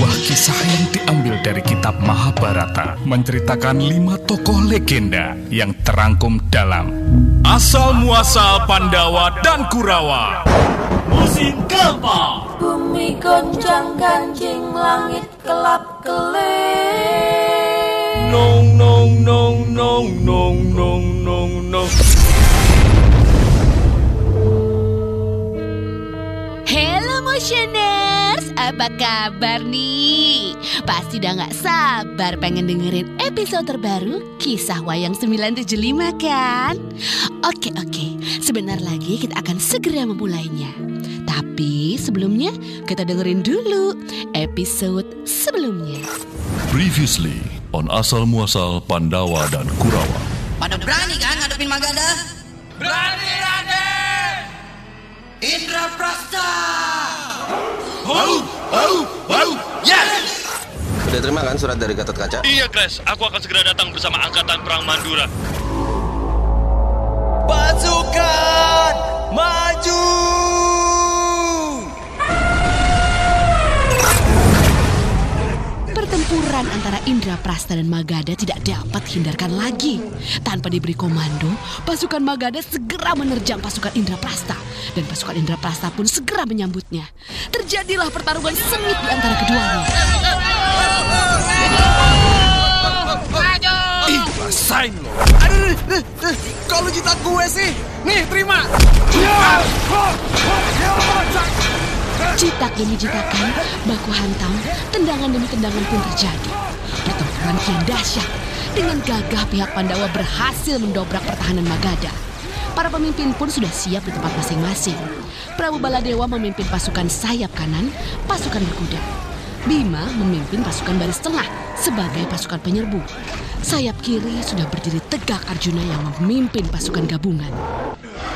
Sebuah kisah yang diambil dari kitab Mahabharata menceritakan lima tokoh legenda yang terangkum dalam. Asal Muasal Pandawa dan Kurawa. Musim keempat Bumi goncang ganjing langit kelap kelip Nong nong nong nong nong nong nong nong. Hello Motioners, apa kabar nih? Pasti udah gak sabar pengen dengerin episode terbaru Kisah Wayang 975 kan? Oke oke, sebentar lagi kita akan segera memulainya Tapi sebelumnya kita dengerin dulu episode sebelumnya Previously on Asal Muasal Pandawa dan Kurawa. Pada berani kan ngadepin Magada? Berani Raden Indra Prasta! Bau bau Yes Udah terima kan surat dari Gatot Kaca? Iya, Crash. Aku akan segera datang bersama Angkatan Perang Mandura. Pasukan Maju Pertempuran antara Indra Prasta dan Magada tidak dapat dihindarkan lagi. Tanpa diberi komando, pasukan Magada segera menerjang pasukan Indra Prasta. Dan pasukan Indra Prasta pun segera menyambutnya. Terjadilah pertarungan sengit di antara keduanya. Ih rasain lo Aduh Kok lu jitak gue sih Nih terima Citak demi citakan, baku hantam, tendangan demi tendangan pun terjadi. Pertempuran kian dahsyat. Dengan gagah pihak Pandawa berhasil mendobrak pertahanan Magadha. Para pemimpin pun sudah siap di tempat masing-masing. Prabu Baladewa memimpin pasukan sayap kanan, pasukan berkuda. Bima memimpin pasukan baris tengah sebagai pasukan penyerbu. Sayap kiri sudah berdiri tegak Arjuna yang memimpin pasukan gabungan.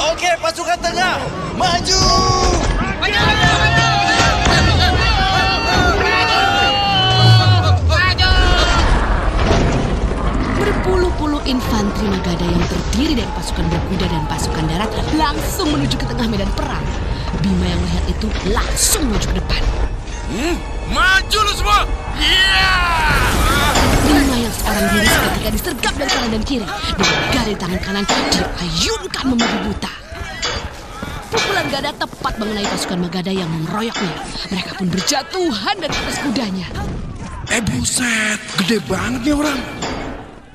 Oke pasukan tengah Maju Berpuluh-puluh infanteri Magadha yang terdiri dari pasukan berkuda dan pasukan darat langsung menuju ke tengah medan perang. Bima yang melihat itu langsung menuju ke depan. Maju lu semua! Iya! Bima yang seorang diri seketika disergap dari kanan dan kiri. Dengan garis tangan kanan diayunkan membabi buta. Pukulan gada tepat mengenai pasukan Magadha yang mengeroyoknya. Mereka pun berjatuhan dari atas kudanya. Eh buset Gede banget nih orang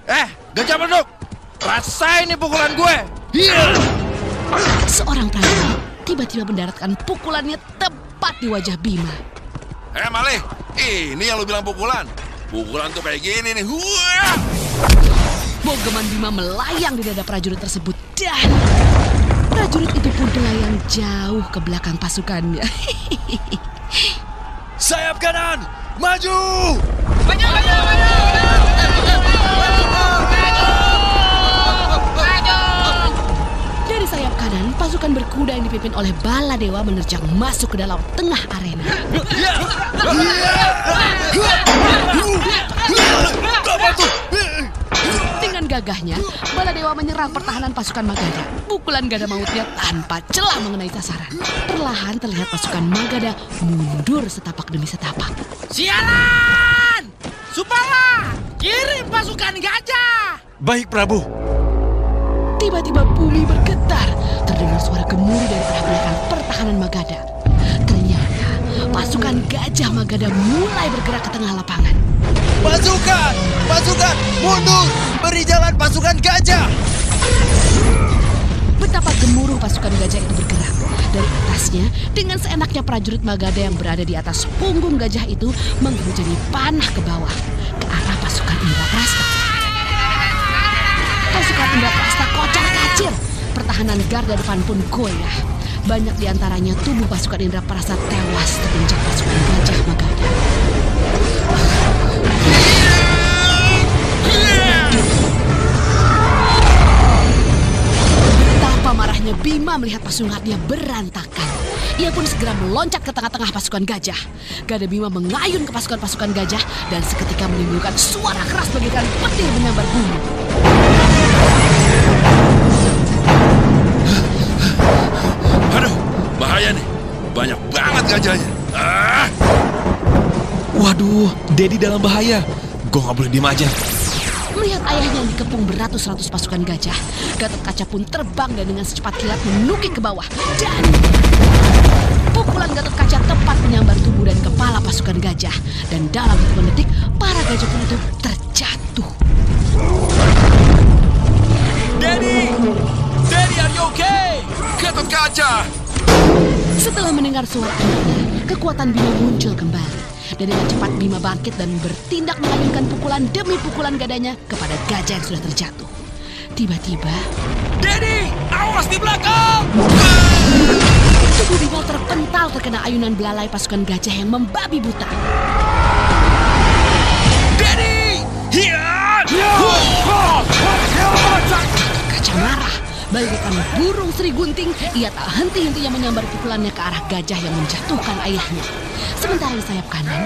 Eh gajah beduk Rasain nih pukulan gue Iya Seorang prajurit tiba-tiba mendaratkan pukulannya tepat di wajah Bima. Eh Malih, ini yang lu bilang pukulan. Pukulan tuh kayak gini nih. Wah! Bogeman Bima melayang di dada prajurit tersebut dan prajurit itu pun melayang jauh ke belakang pasukannya. Sayap kanan Maju Dari sayap kanan, berkuda yang dipimpin oleh Baladewa menerjang masuk ke dalam tengah arena. Dengan gagahnya, Baladewa menyerang pertahanan pasukan Magadha. Pukulan gada mautnya tanpa celah mengenai sasaran. Perlahan terlihat pasukan Magadha mundur setapak demi setapak. Sialan! Supala! Kirim pasukan gajah! Baik Prabu Tiba-tiba bumi bergetar. Terdengar suara gemuruh dari arah belakang pertahanan Magadha. Ternyata pasukan gajah Magadha mulai bergerak ke tengah lapangan. Pasukan Pasukan Mundur Beri jalan pasukan gajah Betapa gemuruh pasukan gajah itu bergerak. Dari atasnya, dengan seenaknya prajurit Magadha yang berada di atas punggung gajah itu menghujani panah ke bawah, ke arah pasukan Indraprasta. Pasukan Indraprasta kocar kacir. Pertahanan garda depan pun goyah. Banyak di antaranya tubuh pasukan Indraprasta tewas terinjak pasukan gajah Magadha. Betapa marahnya Bima melihat pasukannya berantakan. Ia pun segera meloncat ke tengah-tengah pasukan gajah. Gada Bima mengayun ke pasukan-pasukan gajah dan seketika menimbulkan suara keras bagaikan petir menyambar bumi. Aduh, bahaya nih. Banyak banget gajahnya. Ah! Waduh, Dedi dalam bahaya. Gue nggak boleh diem aja. Melihat ayahnya yang dikepung beratus-ratus pasukan gajah, Gatot Kaca pun terbang dan dengan secepat kilat menukik ke bawah. Dan pukulan Gatot Kaca tepat menyambar tubuh dan kepala pasukan gajah. Dan dalam hitungan detik, para gajah pun itu terjatuh. Dedi! Dedi, are you okay? Gatot kaca! Setelah mendengar suara anaknya, kekuatan Bima muncul kembali. Dan dengan cepat Bima bangkit dan bertindak mengayunkan pukulan demi pukulan gadanya kepada gajah yang sudah terjatuh. Tiba-tiba, Dedi! Awas di belakang! tubuh Bima terpental terkena ayunan belalai pasukan gajah yang membabi buta. Dedi! Hiat! Kaca marah, bagaikan burung Sri Gunting, ia tak henti-hentinya menyambar pukulannya ke arah gajah yang menjatuhkan ayahnya. Sementara di sayap kanan,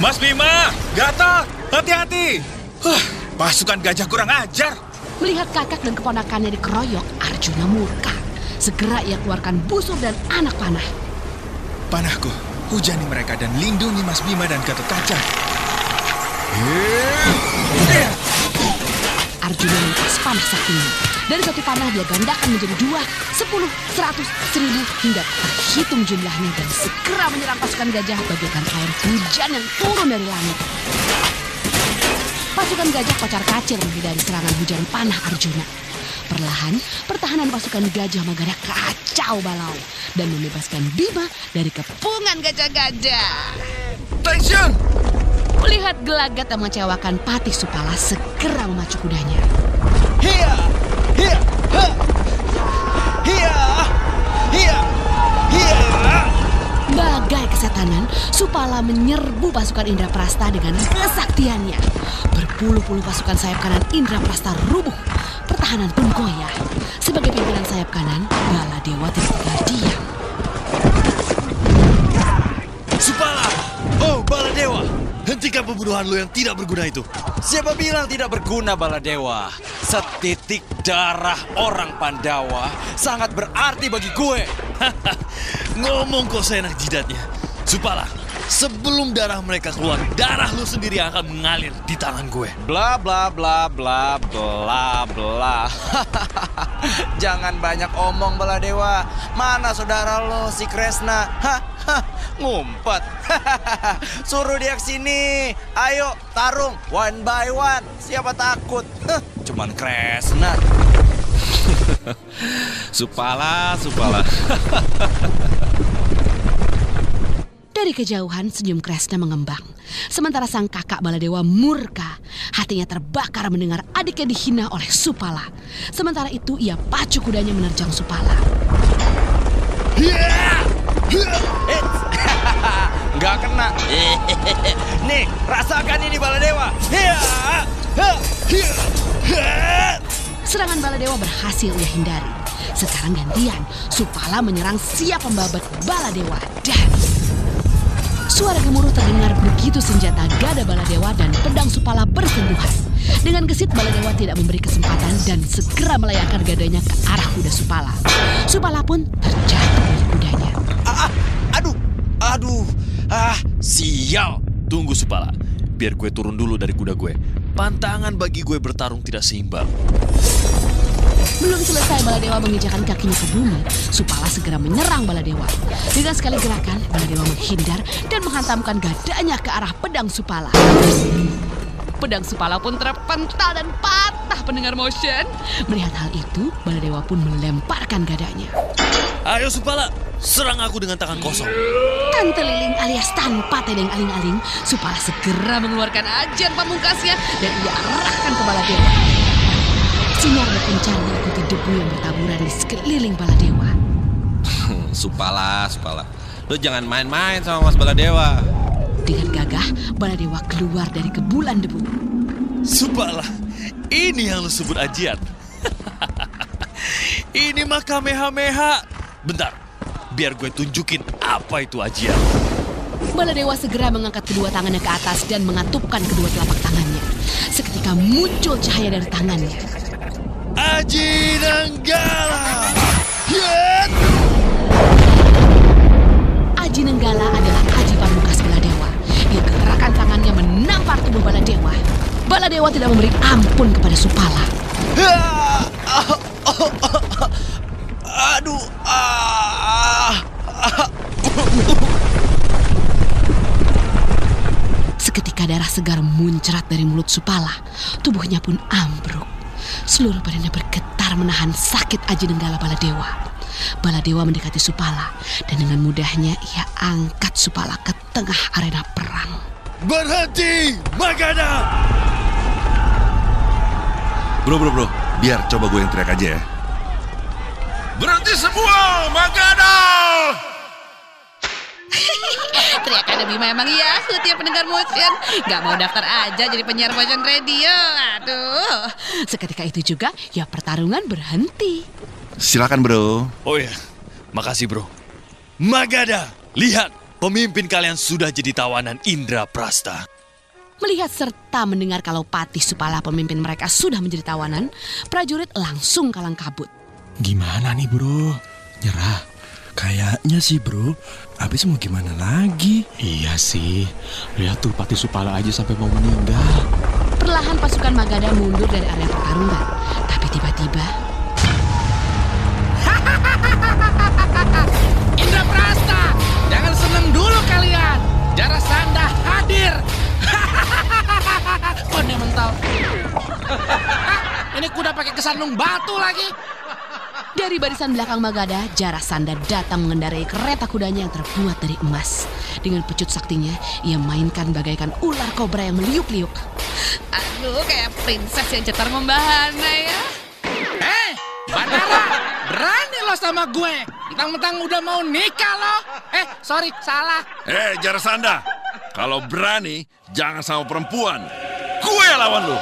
Mas Bima! Gatot! Hati-hati! Huh, pasukan gajah kurang ajar. melihat kakak dan keponakannya dikeroyok, Arjuna murka. Segera ia keluarkan busur dan anak panah. Panahku, hujani mereka dan lindungi Mas Bima dan Gatot Kaca. Arjuna melepas panah saktinya. Dari satu panah dia gandakan menjadi dua, sepuluh, seratus, seribu, hingga terhitung jumlahnya dan segera menyerang pasukan gajah bagaikan air hujan yang turun dari langit. Pasukan gajah kocar kacir menghindari serangan hujan panah Arjuna. Perlahan, pertahanan pasukan gajah Magada kacau balau dan membebaskan Bima dari kepungan gajah-gajah. Tension! Melihat gelagat yang mengecewakan Patih Supala segera memacu kudanya. Hia! Bagai kesetanan, Supala menyerbu pasukan Indra Prasta dengan kesaktiannya. Berpuluh-puluh pasukan sayap kanan Indra Prasta rubuh. Pertahanan pun goyah. Sebagai pimpinan sayap kanan, Baladewa tidak tinggal diam. Supala! Oh, Baladewa! Hentikan pembunuhan lu yang tidak berguna itu. Siapa bilang tidak berguna Baladewa? Setitik darah orang Pandawa sangat berarti bagi gue. Ngomong kok seenak jidatnya. Supala, sebelum darah mereka keluar, darah lu sendiri yang akan mengalir di tangan gue. Bla bla bla bla bla bla. Jangan banyak omong Baladewa. Mana saudara lo si Kresna? Hah? Ngumpet. Suruh dia ke sini. Ayo tarung one by one. Siapa takut? Cuman Kresna. Supala, Supala. Dari kejauhan senyum Kresna mengembang. Sementara sang kakak Baladewa murka. Hatinya terbakar mendengar adiknya dihina oleh Supala. Sementara itu ia pacu kudanya menerjang Supala. Nggak kena. Nih, rasakan ini Baladewa. Serangan Baladewa berhasil ia hindari. Sekarang gantian, Supala menyerang siap membabat Baladewa dan Suara gemuruh terdengar begitu senjata gada Baladewa dan pedang Supala bersentuhan. Dengan gesit Baladewa tidak memberi kesempatan dan segera melayangkan gadanya ke arah kuda Supala. Supala pun terjatuh dari kudanya. Ah, ah, aduh, aduh, ah, sial. Tunggu Supala, biar gue turun dulu dari kuda gue. Pantangan bagi gue bertarung tidak seimbang. Belum selesai Baladewa menginjakan kakinya ke bumi, Supala segera menyerang Baladewa. Dengan sekali gerakan, Baladewa menghindar dan menghantamkan gadanya ke arah pedang Supala. Pedang Supala pun terpental dan patah pendengar motion. Melihat hal itu, Baladewa pun melemparkan gadanya. Ayo Supala, serang aku dengan tangan kosong. Tante Liling alias tanpa tedeng aling-aling, Supala segera mengeluarkan ajian pamungkasnya dan ia arahkan ke Baladewa. Sinar berpencar diikuti debu yang bertaburan di sekeliling Baladewa. Supala, Supala. Lu jangan main-main sama Mas Baladewa. Dengan gagah, Baladewa keluar dari kebulan debu. Supala, ini yang lu sebut ajian. ini mah kamehameha. Bentar, biar gue tunjukin apa itu ajian. Baladewa segera mengangkat kedua tangannya ke atas dan mengatupkan kedua telapak tangannya. Seketika muncul cahaya dari tangannya. Aji Nanggala! Yet! Aji Nenggala adalah Aji Pamungkas Baladewa. Baladewa. Baladewa tidak memberi ampun kepada Supala. Aduh, ah, Seketika darah segar muncrat dari mulut Supala, tubuhnya pun ambruk. Seluruh badannya bergetar menahan sakit aji nenggala Baladewa. Baladewa mendekati Supala dan dengan mudahnya ia angkat Supala ke tengah arena perang. Berhenti, Magada! Bro, bro, bro. Biar coba gue yang teriak aja ya. Berhenti semua, Magada! Teriakan Bima emang iya, tiap pendengar motion. Gak mau daftar aja jadi penyiar motion radio. Aduh. Seketika itu juga, ya pertarungan berhenti. Silakan, bro. Oh ya, makasih bro. Magada, lihat pemimpin kalian sudah jadi tawanan Indra Prasta. Melihat serta mendengar kalau Patih Supala pemimpin mereka sudah menjadi tawanan, prajurit langsung kalang kabut. Gimana nih bro? Nyerah? Kayaknya sih bro. Habis mau gimana lagi? Iya sih. Lihat tuh Pati Supala aja sampai mau meninggal. Perlahan pasukan Magada mundur dari area pertarungan. Tapi tiba-tiba... Indra Prasta, jangan seneng dulu kalian. Jara Sanda hadir. Konde mental. Ini kuda pakai kesandung batu lagi. Dari barisan belakang Magada, Jara Sanda datang mengendarai kereta kudanya yang terbuat dari emas. Dengan pecut saktinya, ia mainkan bagaikan ular kobra yang meliuk-liuk. Aduh, kayak princess yang cetar membahana ya. Eh, Bandara, berani lo sama gue. Mentang-mentang udah mau nikah lo. Eh, sorry, salah. Eh, Jarasanda. Kalau berani, jangan sama perempuan. Gue lawan lu.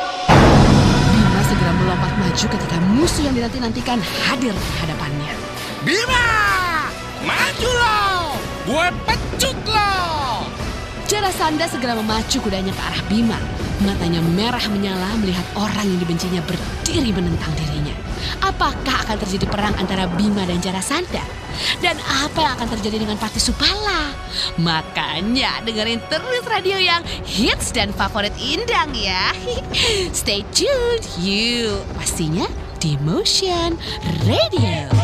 Bima segera melompat maju ketika musuh yang dinanti-nantikan hadir di hadapannya. Bima, maju lo. Gue pecut lo. Jara Sanda segera memacu kudanya ke arah Bima. Matanya merah menyala melihat orang yang dibencinya berdiri menentang dirinya. Apakah akan terjadi perang antara Bima dan Jara Sanda? Dan apa yang akan terjadi dengan Pati Supala? Makanya dengerin terus radio yang hits dan favorit Indang ya. Stay tuned, you. Pastinya di Motion Radio.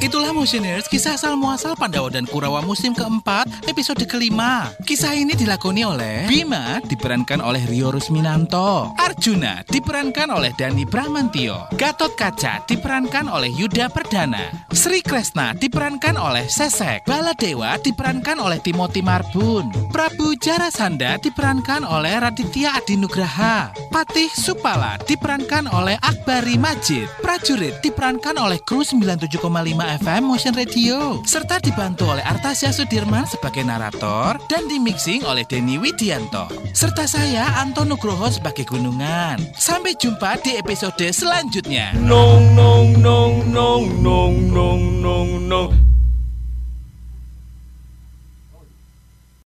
Itulah Motioners, kisah asal muasal Pandawa dan Kurawa musim keempat, episode kelima. Kisah ini dilakoni oleh Bima, diperankan oleh Rio Rusminanto. Arjuna, diperankan oleh Dani Bramantio. Gatot Kaca, diperankan oleh Yuda Perdana. Sri Kresna, diperankan oleh Sesek. Baladewa, diperankan oleh Timothy Marbun. Prabu Jarasanda, diperankan oleh Raditya Adinugraha. Patih Supala, diperankan oleh Akbari Majid. Prajurit, diperankan oleh kru 97,5 FM Motion Radio serta dibantu oleh Artasya Sudirman sebagai narator dan dimixing oleh Denny Widianto serta saya Anton Nugroho sebagai gunungan. Sampai jumpa di episode selanjutnya. Nong nong nong nong nong nong nong nong